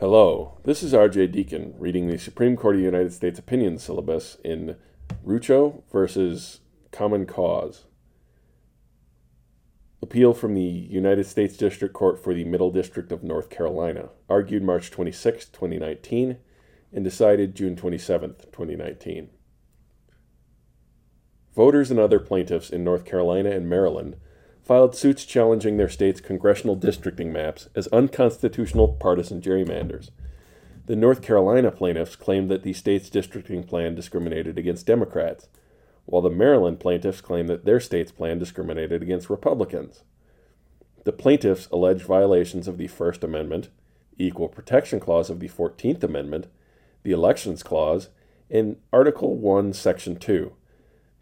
Hello, this is RJ Deacon reading the Supreme Court of the United States opinion syllabus in Rucho versus Common Cause. Appeal from the United States District Court for the Middle District of North Carolina, argued March 26, 2019, and decided June 27, 2019. Voters and other plaintiffs in North Carolina and Maryland filed suits challenging their state's congressional districting maps as unconstitutional partisan gerrymanders. The North Carolina plaintiffs claimed that the state's districting plan discriminated against Democrats, while the Maryland plaintiffs claimed that their state's plan discriminated against Republicans. The plaintiffs alleged violations of the First Amendment, Equal Protection Clause of the 14th Amendment, the Elections Clause, and Article 1, Section 2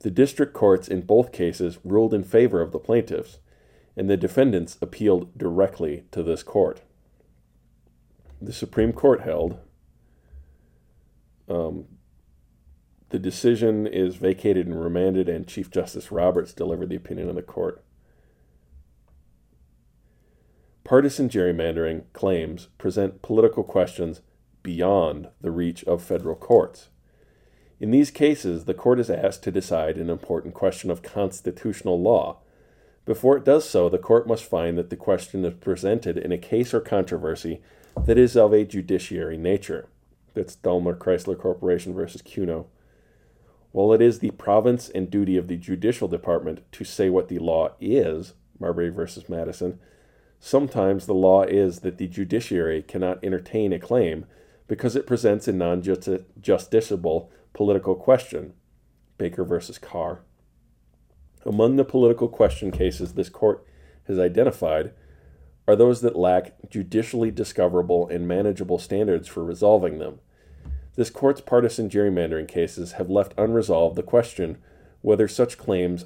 the district courts in both cases ruled in favor of the plaintiffs, and the defendants appealed directly to this court. The Supreme Court held um, the decision is vacated and remanded, and Chief Justice Roberts delivered the opinion of the court. Partisan gerrymandering claims present political questions beyond the reach of federal courts. In these cases, the court is asked to decide an important question of constitutional law. Before it does so, the court must find that the question is presented in a case or controversy that is of a judiciary nature. That's Daimler Chrysler Corporation versus Cuno. While it is the province and duty of the judicial department to say what the law is, Marbury versus Madison, sometimes the law is that the judiciary cannot entertain a claim because it presents a non justiciable political question, Baker versus Carr. Among the political question cases this court has identified are those that lack judicially discoverable and manageable standards for resolving them. This court's partisan gerrymandering cases have left unresolved the question whether such claims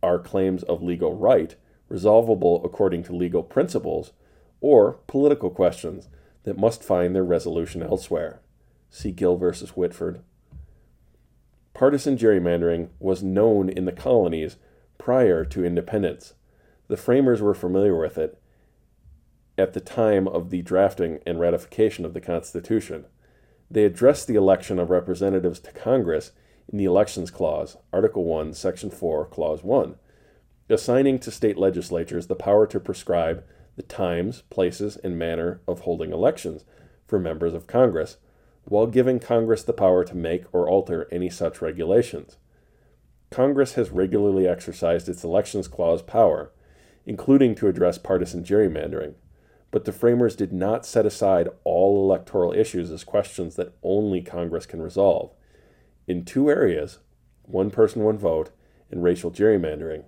are claims of legal right, resolvable according to legal principles, or political questions that must find their resolution elsewhere. See Gill versus Whitford partisan gerrymandering was known in the colonies prior to independence. The framers were familiar with it at the time of the drafting and ratification of the Constitution. They addressed the election of representatives to Congress in the Elections Clause, Article 1, Section 4, Clause 1, assigning to state legislatures the power to prescribe the times, places, and manner of holding elections for members of Congress while giving Congress the power to make or alter any such regulations. Congress has regularly exercised its Elections Clause power, including to address partisan gerrymandering, but the framers did not set aside all electoral issues as questions that only Congress can resolve. In two areas, one person, one vote, and racial gerrymandering,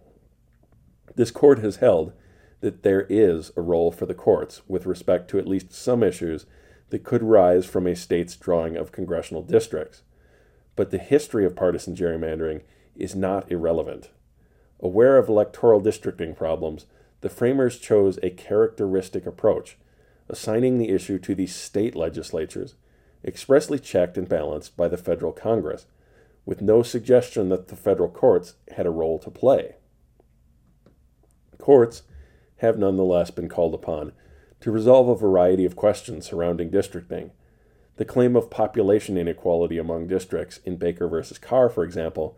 this court has held that there is a role for the courts with respect to at least some issues that could rise from a state's drawing of congressional districts. But the history of partisan gerrymandering is not irrelevant. Aware of electoral districting problems, the framers chose a characteristic approach, assigning the issue to the state legislatures, expressly checked and balanced by the federal Congress, with no suggestion that the federal courts had a role to play. Courts have nonetheless been called upon to resolve a variety of questions surrounding districting. The claim of population inequality among districts in Baker v. Carr, for example,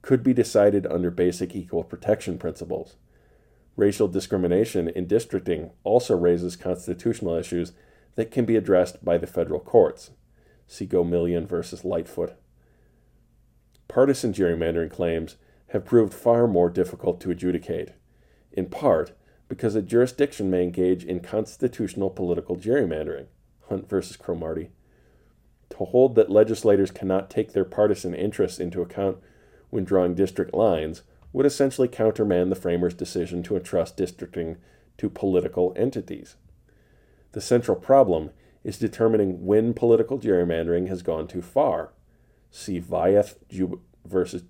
could be decided under basic equal protection principles. Racial discrimination in districting also raises constitutional issues that can be addressed by the federal courts. See Gomillion v. Lightfoot. Partisan gerrymandering claims have proved far more difficult to adjudicate, in part because a jurisdiction may engage in constitutional political gerrymandering. Hunt versus Cromartie. To hold that legislators cannot take their partisan interests into account when drawing district lines would essentially countermand the framers' decision to entrust districting to political entities. The central problem is determining when political gerrymandering has gone too far. See Vieth Jub- versus.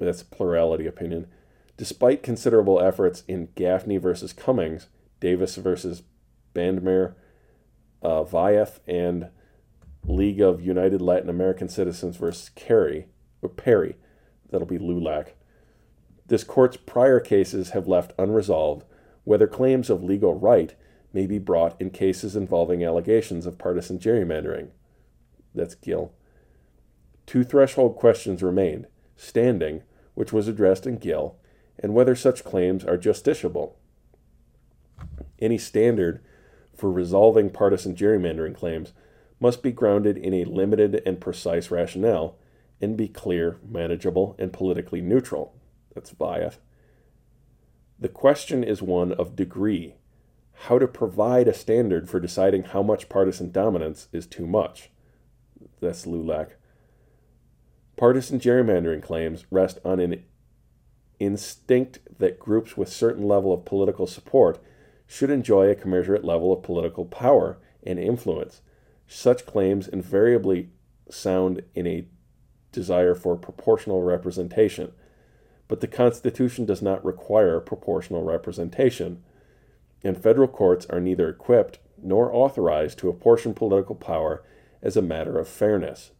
That's plurality opinion. Despite considerable efforts in Gaffney versus Cummings, Davis versus Bandemer, uh, Vieth, and League of United Latin American Citizens versus Kerry, or Perry, that'll be LULAC. This court's prior cases have left unresolved whether claims of legal right may be brought in cases involving allegations of partisan gerrymandering. That's Gill. Two threshold questions remained standing, which was addressed in Gill, and whether such claims are justiciable. Any standard for resolving partisan gerrymandering claims must be grounded in a limited and precise rationale and be clear, manageable, and politically neutral. That's Vieth. The question is one of degree how to provide a standard for deciding how much partisan dominance is too much. That's LULAC. Partisan gerrymandering claims rest on an instinct that groups with certain level of political support should enjoy a commensurate level of political power and influence. Such claims invariably sound in a desire for proportional representation, but the Constitution does not require proportional representation, and federal courts are neither equipped nor authorized to apportion political power as a matter of fairness.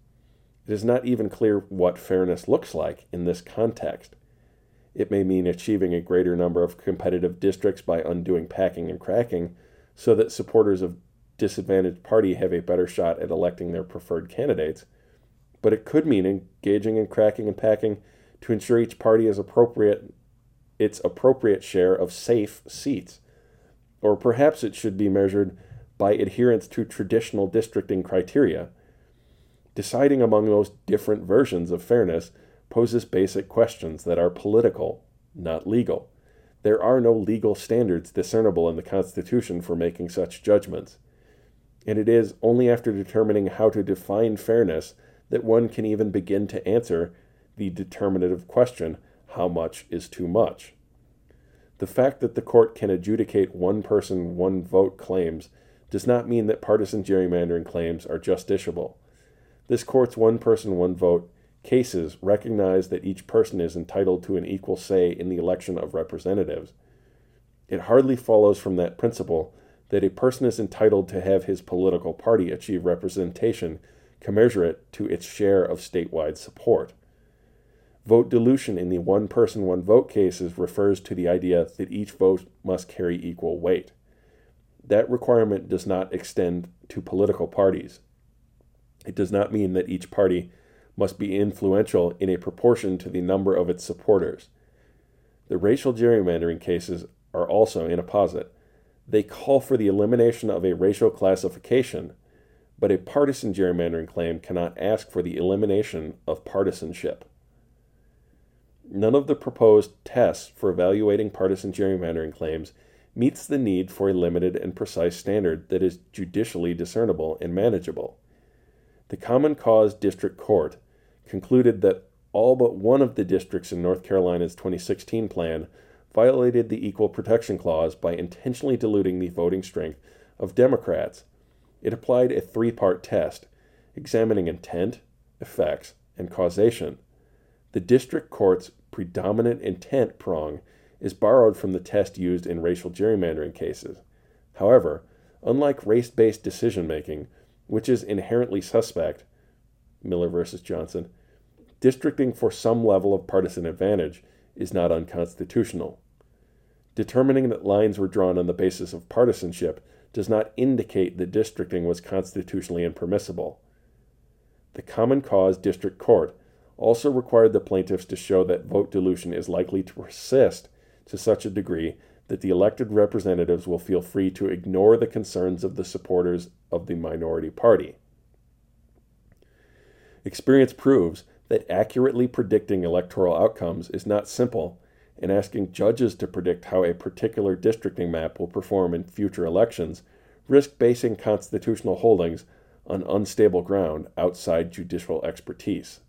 It is not even clear what fairness looks like in this context. It may mean achieving a greater number of competitive districts by undoing packing and cracking so that supporters of disadvantaged party have a better shot at electing their preferred candidates. But it could mean engaging in cracking and packing to ensure each party has appropriate its appropriate share of safe seats. Or perhaps it should be measured by adherence to traditional districting criteria. Deciding among those different versions of fairness poses basic questions that are political, not legal. There are no legal standards discernible in the Constitution for making such judgments. And it is only after determining how to define fairness that one can even begin to answer the determinative question how much is too much? The fact that the court can adjudicate one person, one vote claims does not mean that partisan gerrymandering claims are justiciable. This court's one person, one vote cases recognize that each person is entitled to an equal say in the election of representatives. It hardly follows from that principle that a person is entitled to have his political party achieve representation commensurate to its share of statewide support. Vote dilution in the one person, one vote cases refers to the idea that each vote must carry equal weight. That requirement does not extend to political parties. It does not mean that each party must be influential in a proportion to the number of its supporters. The racial gerrymandering cases are also in apposite. They call for the elimination of a racial classification, but a partisan gerrymandering claim cannot ask for the elimination of partisanship. None of the proposed tests for evaluating partisan gerrymandering claims meets the need for a limited and precise standard that is judicially discernible and manageable. The Common Cause District Court concluded that all but one of the districts in North Carolina's 2016 plan violated the Equal Protection Clause by intentionally diluting the voting strength of Democrats. It applied a three part test examining intent, effects, and causation. The district court's predominant intent prong is borrowed from the test used in racial gerrymandering cases. However, unlike race based decision making, which is inherently suspect, Miller versus Johnson, districting for some level of partisan advantage is not unconstitutional. Determining that lines were drawn on the basis of partisanship does not indicate that districting was constitutionally impermissible. The Common Cause District Court also required the plaintiffs to show that vote dilution is likely to persist to such a degree that the elected representatives will feel free to ignore the concerns of the supporters of the minority party. Experience proves that accurately predicting electoral outcomes is not simple, and asking judges to predict how a particular districting map will perform in future elections risk basing constitutional holdings on unstable ground outside judicial expertise.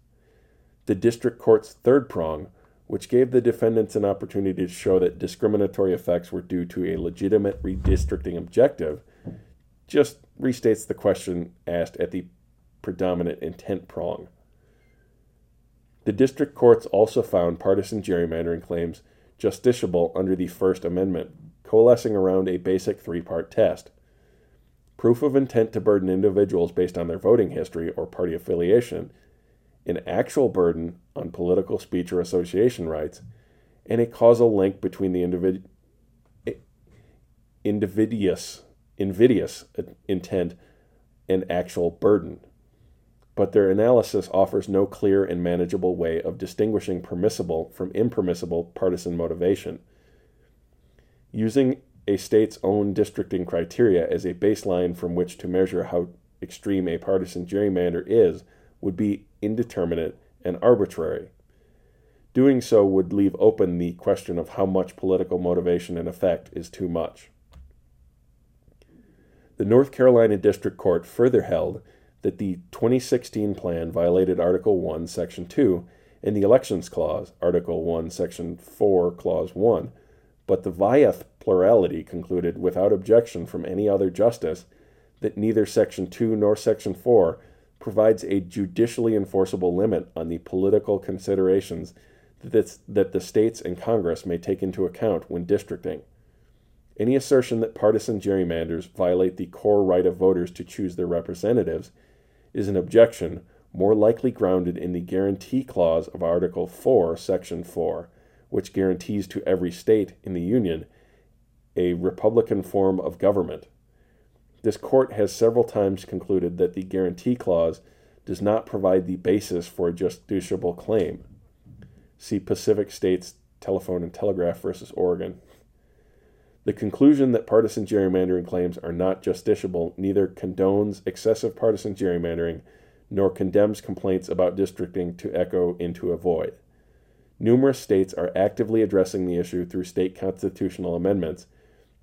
The district court's third prong, which gave the defendants an opportunity to show that discriminatory effects were due to a legitimate redistricting objective, just restates the question asked at the predominant intent prong. The district courts also found partisan gerrymandering claims justiciable under the First Amendment, coalescing around a basic three part test proof of intent to burden individuals based on their voting history or party affiliation, an actual burden on political speech or association rights, and a causal link between the individ- individuous invidious uh, intent and actual burden. But their analysis offers no clear and manageable way of distinguishing permissible from impermissible partisan motivation. Using a state's own districting criteria as a baseline from which to measure how extreme a partisan gerrymander is would be indeterminate and arbitrary. Doing so would leave open the question of how much political motivation and effect is too much. The North Carolina District Court further held that the 2016 plan violated Article 1, Section 2, and the Elections Clause, Article 1, Section 4, Clause 1, but the Vieth plurality concluded without objection from any other justice that neither Section 2 nor Section 4 provides a judicially enforceable limit on the political considerations that, that the states and Congress may take into account when districting. Any assertion that partisan gerrymanders violate the core right of voters to choose their representatives is an objection more likely grounded in the guarantee clause of Article 4, Section 4, which guarantees to every state in the Union a Republican form of government. This court has several times concluded that the guarantee clause does not provide the basis for a justiciable claim. See Pacific States Telephone and Telegraph versus Oregon. The conclusion that partisan gerrymandering claims are not justiciable neither condones excessive partisan gerrymandering nor condemns complaints about districting to echo into a void. Numerous states are actively addressing the issue through state constitutional amendments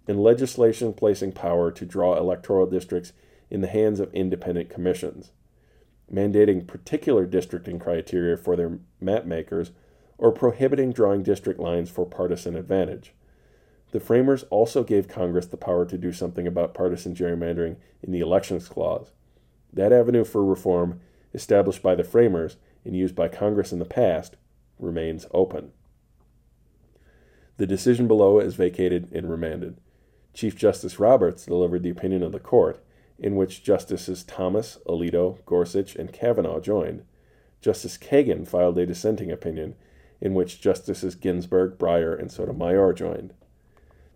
and legislation placing power to draw electoral districts in the hands of independent commissions, mandating particular districting criteria for their map makers, or prohibiting drawing district lines for partisan advantage. The framers also gave Congress the power to do something about partisan gerrymandering in the Elections Clause. That avenue for reform, established by the framers and used by Congress in the past, remains open. The decision below is vacated and remanded. Chief Justice Roberts delivered the opinion of the court, in which Justices Thomas, Alito, Gorsuch, and Kavanaugh joined. Justice Kagan filed a dissenting opinion, in which Justices Ginsburg, Breyer, and Sotomayor joined.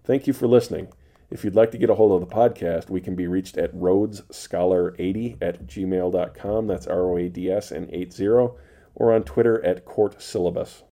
Thank you for listening. If you'd like to get a hold of the podcast, we can be reached at roadscholar80 at gmail.com. That's R O A D S and 80, or on Twitter at Court Syllabus.